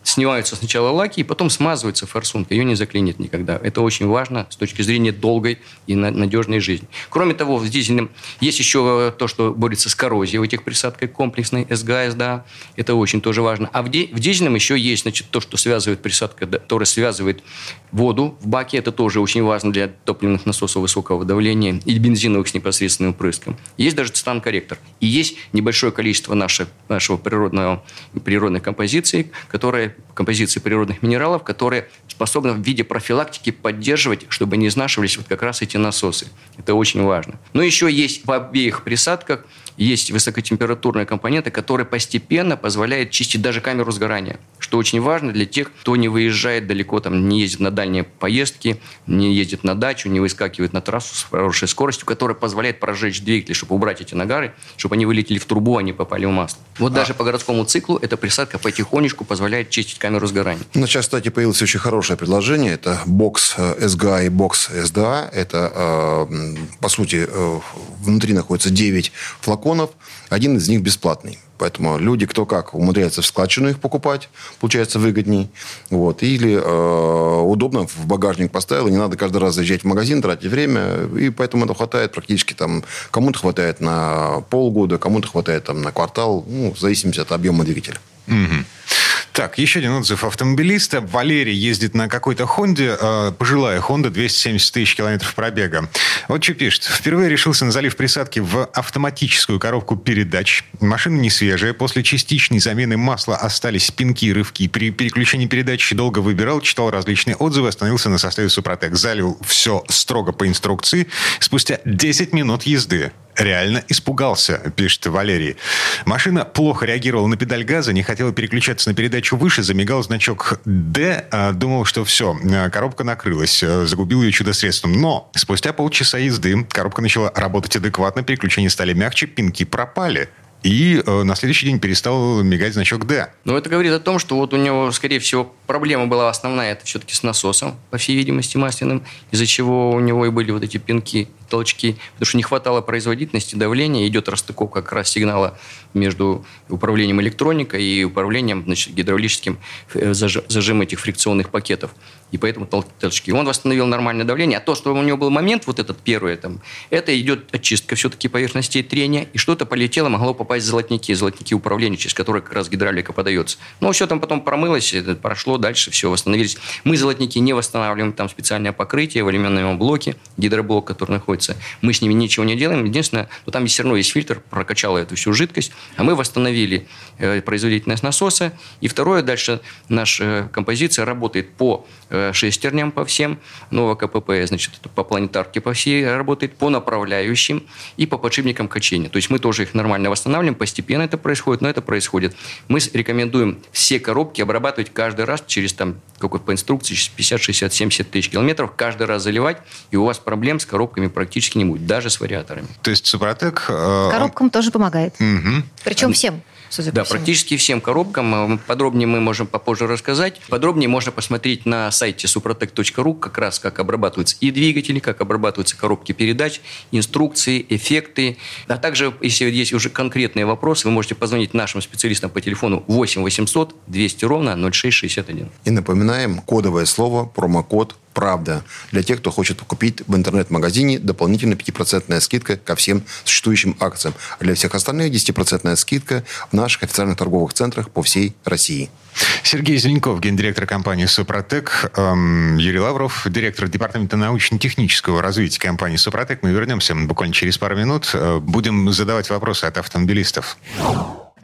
Снимаются сначала лаки, и потом смазывается форсунка, ее не заклинит никогда. Это очень важно с точки зрения долгой и надежной жизни. Кроме того, в дизельном есть еще то, что борется с коррозией в этих присадках комплексной, СГА, СДА. Это очень тоже важно. А в, дизельном еще есть, значит, то, что связывает присадка который связывает воду в баке. Это тоже очень важно для топливных насосов высокого давления и бензиновых с непосредственным впрыском. Есть даже цитан-корректор. И есть небольшое количество наших, нашего природного, природной композиции, которые, композиции природных минералов, которые способны в виде профилактики поддерживать, чтобы не изнашивались вот как раз эти насосы. Это очень важно. Но еще есть в обеих присадках есть высокотемпературные компоненты, которые постепенно позволяют чистить даже камеру сгорания что очень важно для тех, кто не выезжает далеко, там, не ездит на дальние поездки, не ездит на дачу, не выскакивает на трассу с хорошей скоростью, которая позволяет прожечь двигатель, чтобы убрать эти нагары, чтобы они вылетели в трубу, а не попали в масло. Вот а. даже по городскому циклу эта присадка потихонечку позволяет чистить камеру сгорания. Ну, сейчас, кстати, появилось очень хорошее предложение. Это бокс э, и бокс SDA. Это, э, по сути, э, внутри находится 9 флаконов. Один из них бесплатный. Поэтому люди кто как умудряются в складчину их покупать, получается выгодней. Вот. Или э, удобно в багажник поставил, и не надо каждый раз заезжать в магазин, тратить время. И поэтому это хватает практически там... Кому-то хватает на полгода, кому-то хватает там на квартал, ну, в зависимости от объема двигателя. Угу. Так, еще один отзыв автомобилиста. Валерий ездит на какой-то Хонде, э, пожилая Хонда, 270 тысяч километров пробега. Вот что пишет. Впервые решился на залив присадки в автоматическую коробку передач. Машина не свежая. После частичной замены масла остались пинки и рывки. При переключении передач долго выбирал, читал различные отзывы, остановился на составе Супротек. Залил все строго по инструкции. Спустя 10 минут езды реально испугался, пишет Валерий. Машина плохо реагировала на педаль газа, не хотела переключаться на передачу выше, замигал значок «Д», а думал, что все, коробка накрылась, загубил ее чудо-средством. Но спустя полчаса езды коробка начала работать адекватно, переключения стали мягче, пинки пропали. И э, на следующий день перестал мигать значок «Д». Но это говорит о том, что вот у него, скорее всего, проблема была основная, это все-таки с насосом, по всей видимости, масляным, из-за чего у него и были вот эти пинки толчки, потому что не хватало производительности, давления, идет расстыковка как раз сигнала между управлением электроникой и управлением значит, гидравлическим э, зажим этих фрикционных пакетов. И поэтому толчки. Он восстановил нормальное давление. А то, что у него был момент, вот этот первый, там, это идет очистка все-таки поверхностей трения, и что-то полетело, могло попасть в золотники, золотники управления, через которые как раз гидравлика подается. Но все там потом промылось, прошло дальше, все восстановились. Мы золотники не восстанавливаем, там специальное покрытие в алюминиевом блоке, гидроблок, который находится находится. Мы с ними ничего не делаем. Единственное, но там все равно есть фильтр, прокачала эту всю жидкость, а мы восстановили э, производительность насоса. И второе, дальше наша композиция работает по э, шестерням по всем, нового КПП, значит, по планетарке по всей работает, по направляющим и по подшипникам качения. То есть мы тоже их нормально восстанавливаем, постепенно это происходит, но это происходит. Мы рекомендуем все коробки обрабатывать каждый раз через там какой по инструкции 50, 60, 70 тысяч километров, каждый раз заливать, и у вас проблем с коробками практически практически не будет, даже с вариаторами. То есть Супротек... Э, Коробкам он... тоже помогает. Угу. Причем всем. Судя да, практически всем коробкам. Э, подробнее мы можем попозже рассказать. Подробнее можно посмотреть на сайте suprotec.ru, как раз как обрабатываются и двигатели, как обрабатываются коробки передач, инструкции, эффекты. А также, если есть уже конкретные вопросы, вы можете позвонить нашим специалистам по телефону 8 800 200 ровно 0661. И напоминаем, кодовое слово, промокод правда. Для тех, кто хочет купить в интернет-магазине дополнительно 5% скидка ко всем существующим акциям. А для всех остальных 10% скидка в наших официальных торговых центрах по всей России. Сергей Зеленков, гендиректор компании «Супротек», эм, Юрий Лавров, директор департамента научно-технического развития компании «Супротек». Мы вернемся буквально через пару минут. Э, будем задавать вопросы от автомобилистов.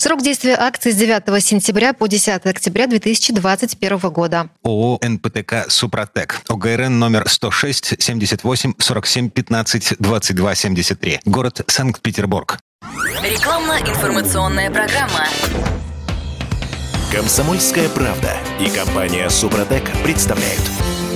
Срок действия акции с 9 сентября по 10 октября 2021 года. ООО «НПТК Супротек». ОГРН номер 106 78 47 15 22 73. Город Санкт-Петербург. Рекламно-информационная программа. Комсомольская правда и компания «Супротек» представляют.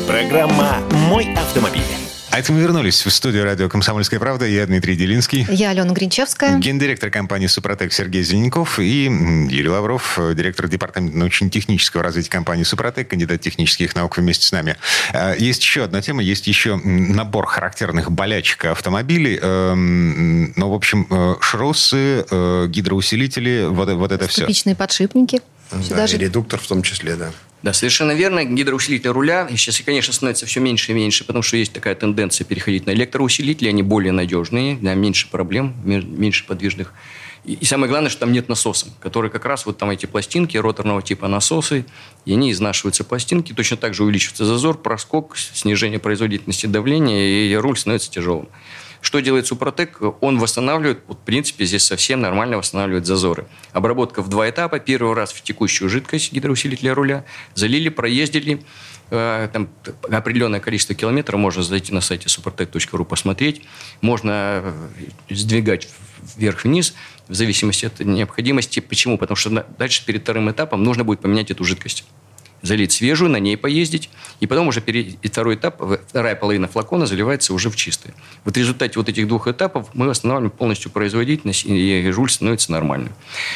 Программа «Мой автомобиль». А это мы вернулись в студию радио «Комсомольская правда». Я Дмитрий Делинский. Я Алена Гринчевская. Гендиректор компании «Супротек» Сергей Зеленков и Юрий Лавров, директор департамента научно-технического развития компании «Супротек», кандидат технических наук вместе с нами. А, есть еще одна тема, есть еще набор характерных болячек автомобилей. Эм, ну, в общем, э, шроссы, э, гидроусилители, вот, вот это все. Ступичные подшипники. Да, даже... и редуктор в том числе, да. Да, совершенно верно. Гидроусилитель руля сейчас, конечно, становится все меньше и меньше, потому что есть такая тенденция переходить на электроусилители. Они более надежные, да, меньше проблем, меньше подвижных. И, и самое главное, что там нет насоса, который как раз вот там эти пластинки роторного типа насосы, и они изнашиваются пластинки, точно так же увеличивается зазор, проскок, снижение производительности давления, и руль становится тяжелым. Что делает Супротек? Он восстанавливает, вот, в принципе, здесь совсем нормально восстанавливает зазоры. Обработка в два этапа. Первый раз в текущую жидкость гидроусилителя руля. Залили, проездили. Э, там определенное количество километров. Можно зайти на сайте suprotec.ru посмотреть. Можно э, сдвигать вверх-вниз в зависимости от необходимости. Почему? Потому что дальше перед вторым этапом нужно будет поменять эту жидкость залить свежую, на ней поездить, и потом уже перед, и второй этап, вторая половина флакона заливается уже в чистый. Вот в результате вот этих двух этапов мы восстанавливаем полностью производительность, и руль становится нормальным.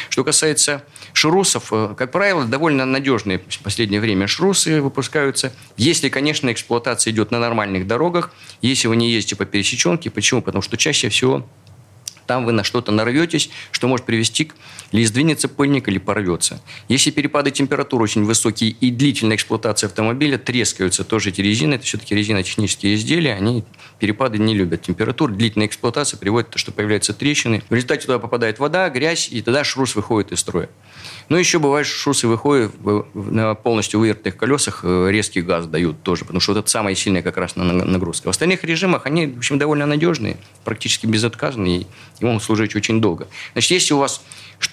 Что касается шрусов, э, как правило, довольно надежные в последнее время шрусы выпускаются. Если, конечно, эксплуатация идет на нормальных дорогах, если вы не ездите по пересеченке. Почему? Потому что чаще всего там вы на что-то нарветесь, что может привести к или сдвинется пыльник, или порвется. Если перепады температуры очень высокие и длительная эксплуатация автомобиля, трескаются тоже эти резины. Это все-таки резинотехнические изделия. Они перепады не любят температур. Длительная эксплуатация приводит к тому, что появляются трещины. В результате туда попадает вода, грязь, и тогда шрус выходит из строя. Но ну, еще бывает, что шрусы выходят на полностью вывертых колесах, э, резкий газ дают тоже, потому что вот это самая сильная как раз нагрузка. В остальных режимах они, в общем, довольно надежные, практически безотказные и могут служить очень долго. Значит, если у вас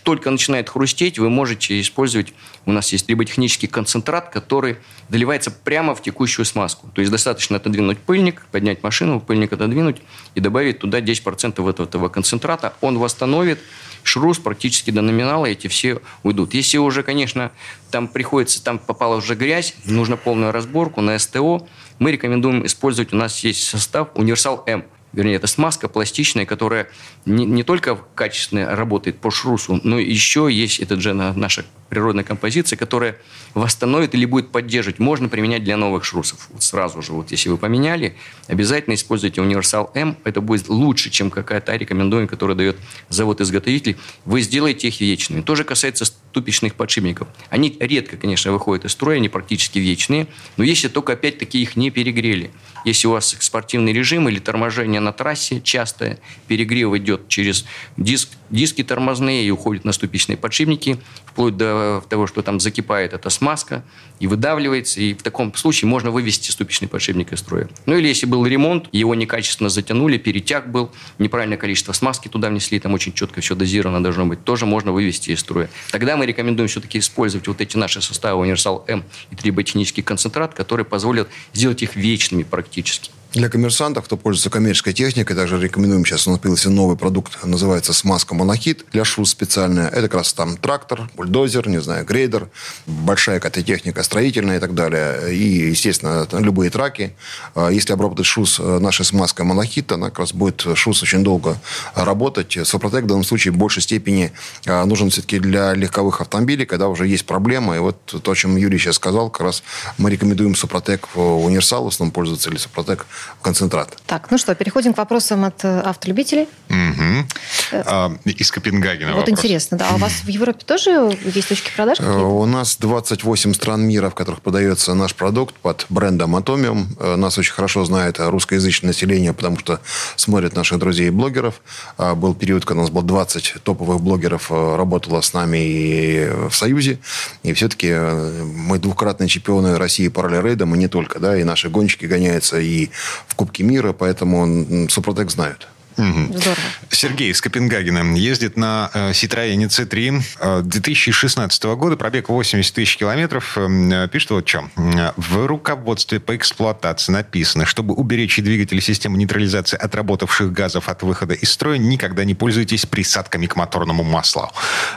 только начинает хрустеть, вы можете использовать, у нас есть триботехнический концентрат, который доливается прямо в текущую смазку. То есть достаточно отодвинуть пыльник, поднять машину, пыльник отодвинуть и добавить туда 10% этого, этого концентрата. Он восстановит шрус практически до номинала, эти все уйдут. Если уже, конечно, там приходится, там попала уже грязь, нужно полную разборку на СТО, мы рекомендуем использовать, у нас есть состав Универсал М вернее, это смазка пластичная, которая не, не только качественно работает по шрусу, но еще есть, это же наша природная композиция, которая восстановит или будет поддерживать. Можно применять для новых шрусов. Вот сразу же, вот если вы поменяли, обязательно используйте универсал М. Это будет лучше, чем какая-то рекомендуемая, которую дает завод-изготовитель. Вы сделаете их вечными. То же касается ступичных подшипников. Они редко, конечно, выходят из строя, они практически вечные, но если только опять-таки их не перегрели. Если у вас спортивный режим или торможение на трассе частое, перегрев идет через диск, диски тормозные и уходит на ступичные подшипники, вплоть до того, что там закипает эта смазка и выдавливается, и в таком случае можно вывести ступичный подшипник из строя. Ну или если был ремонт, его некачественно затянули, перетяг был, неправильное количество смазки туда внесли, там очень четко все дозировано должно быть, тоже можно вывести из строя. Тогда мы рекомендуем все-таки использовать вот эти наши составы универсал М и триботехнический концентрат, который позволит сделать их вечными практически. Для коммерсантов, кто пользуется коммерческой техникой, также рекомендуем, сейчас у нас появился новый продукт, называется смазка монохит для шрус специальная. Это как раз там трактор, бульдозер, не знаю, грейдер, большая какая-то техника строительная и так далее. И, естественно, любые траки. А если обработать шрус э, нашей смазкой монохит, она как раз будет шрус очень долго работать. Сопротек в данном случае в большей степени а, нужен все-таки для легковых автомобилей, когда уже есть проблема. И вот то, о чем Юрий сейчас сказал, как раз мы рекомендуем Сопротек универсал, в основном пользоваться или Сопротек концентрат. Так, ну что, переходим к вопросам от э, автолюбителей. Угу. А, из Копенгагена Вот вопрос. интересно, да. А у вас в Европе тоже есть точки продаж Э, какие-то? У нас 28 стран мира, в которых продается наш продукт под брендом Atomium. Нас очень хорошо знает русскоязычное население, потому что смотрят наших друзей и блогеров. А, Был период, когда у нас было 20 топовых блогеров, работало с нами и в Союзе. И все-таки мы двукратные чемпионы России по ралли-рейдам, и не только. Да, и наши гонщики гоняются и в Кубке мира, поэтому м, Супротек знают. Здорово. Сергей из Копенгагена ездит на э, Citroёn C3 э, 2016 года, пробег 80 тысяч километров. Э, Пишет вот что. В руководстве по эксплуатации написано, чтобы уберечь двигатель системы нейтрализации отработавших газов от выхода из строя, никогда не пользуйтесь присадками к моторному маслу.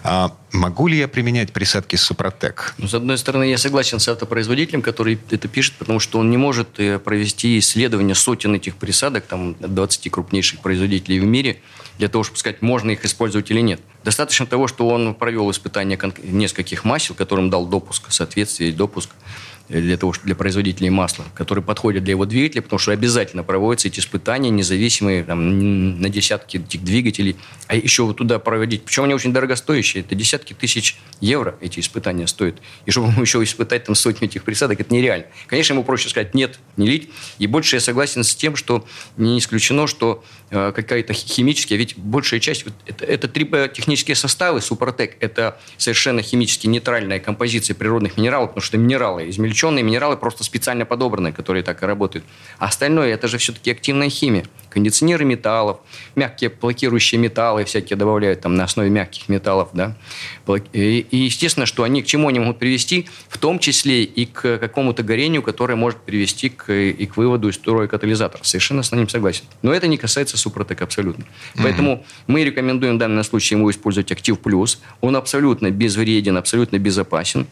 А могу ли я применять присадки Супротек? Ну, с одной стороны, я согласен с автопроизводителем, который это пишет, потому что он не может э, провести исследование сотен этих присадок, там, 20 крупнейших производителей в мире, для того, чтобы сказать, можно их использовать или нет. Достаточно того, что он провел испытание кон- нескольких масел, которым дал допуск, соответствие допуск э, для того, для производителей масла, которые подходят для его двигателя, потому что обязательно проводятся эти испытания независимые там, на десятки этих двигателей, а еще вот туда проводить. Причем они очень дорогостоящие, это десятки тысяч евро эти испытания стоят. И чтобы еще испытать там сотню этих присадок, это нереально. Конечно, ему проще сказать нет, не лить. И больше я согласен с тем, что не исключено, что какая-то химическая, ведь большая часть, вот это, это триботехнические составы, Супротек, это совершенно химически нейтральная композиция природных минералов, потому что минералы, измельченные минералы просто специально подобранные, которые так и работают. А остальное, это же все-таки активная химия. Кондиционеры металлов, мягкие блокирующие металлы всякие добавляют там на основе мягких металлов, да. И, и естественно, что они к чему они могут привести, в том числе и к какому-то горению, которое может привести к, и к выводу из строя катализатора. Совершенно с ним согласен. Но это не касается Супротек абсолютно. Поэтому мы рекомендуем в данном случае ему использовать Актив Плюс. Он абсолютно безвреден, абсолютно безопасен.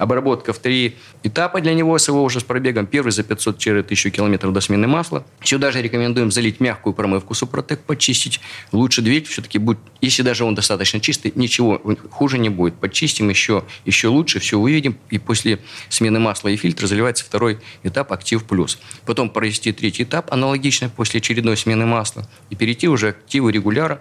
Обработка в три этапа для него с его уже с пробегом. Первый за 500-1000 километров до смены масла. Сюда же рекомендуем залить мягкую промывку Супротек, почистить. Лучше двигатель все-таки будет, если даже он достаточно чистый, ничего хуже не будет. Почистим еще, еще лучше, все увидим. И после смены масла и фильтра заливается второй этап Актив Плюс. Потом провести третий этап, аналогично после очередной смены масла. И перейти уже к активу регуляра,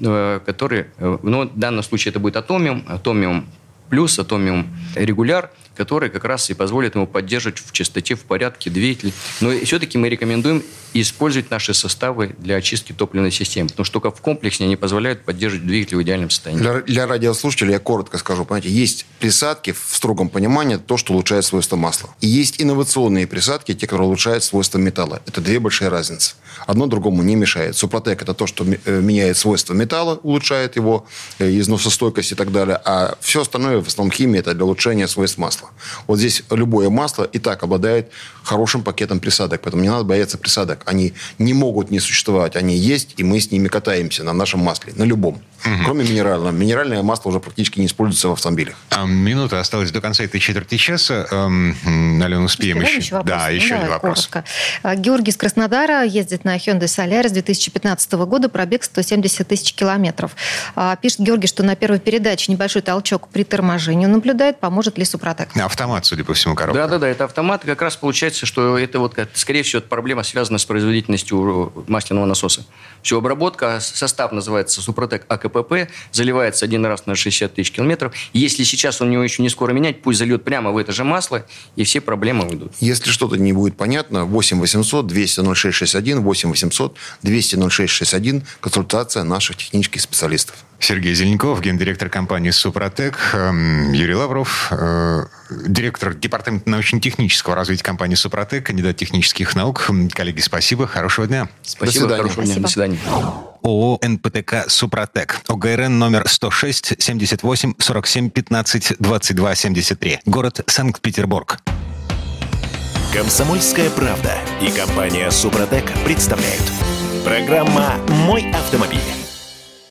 э, который, ну, в данном случае это будет Атомиум, Атомиум плюс, Атомиум регуляр, который как раз и позволит ему поддерживать в чистоте, в порядке двигатель. Но все-таки мы рекомендуем использовать наши составы для очистки топливной системы, потому что только в комплексе они позволяют поддерживать двигатель в идеальном состоянии. Для, для радиослушателей я коротко скажу. Понимаете, есть присадки в строгом понимании, то, что улучшает свойства масла. И есть инновационные присадки, те, которые улучшают свойства металла. Это две большие разницы. Одно другому не мешает. Супротек – это то, что э, меняет свойства металла, улучшает его э, износостойкость и так далее. А все остальное, в основном химия, это для улучшения свойств масла. Вот здесь любое масло и так обладает хорошим пакетом присадок. Поэтому не надо бояться присадок. Они не могут не существовать. Они есть, и мы с ними катаемся на нашем масле, на любом. Кроме минерального. Минеральное масло уже практически не используется в автомобилях. А, Минута осталась до конца этой четверти часа. Эм, м, Алена, успеем Успеваем еще? вопрос? Да, Ну, еще давай один вопрос. коротко. А, Георгий из Краснодара ездит на Hyundai Solaris 2015 года, пробег 170 тысяч километров. А, Пишет Георгий, что на первой передаче небольшой толчок при торможении наблюдает, поможет ли Супротек? Автомат, судя по всему, коробка. Да, да, да, это автомат. Как раз получается, что это вот, скорее всего, проблема связана с производительностью масляного насоса. Все, обработка, состав называется Супротек АКПП, заливается один раз на 60 тысяч километров. Если сейчас он его еще не скоро менять, пусть зальет прямо в это же масло, и все проблемы уйдут. Если что-то не будет понятно, 8 800 200 0661, 8 800 200 0661, консультация наших технических специалистов. Сергей Зеленков, гендиректор компании «Супротек», эм, Юрий Лавров, э, директор департамента научно-технического развития компании «Супротек», кандидат технических наук. М, Коллеги, спасибо, хорошего дня. Спасибо, свидания. хорошего дня, до свидания. ООО «НПТК Супротек». ОГРН номер 106 78 47 15 22 73. Город Санкт-Петербург. Комсомольская правда и компания Супротек представляют. Программа «Мой автомобиль».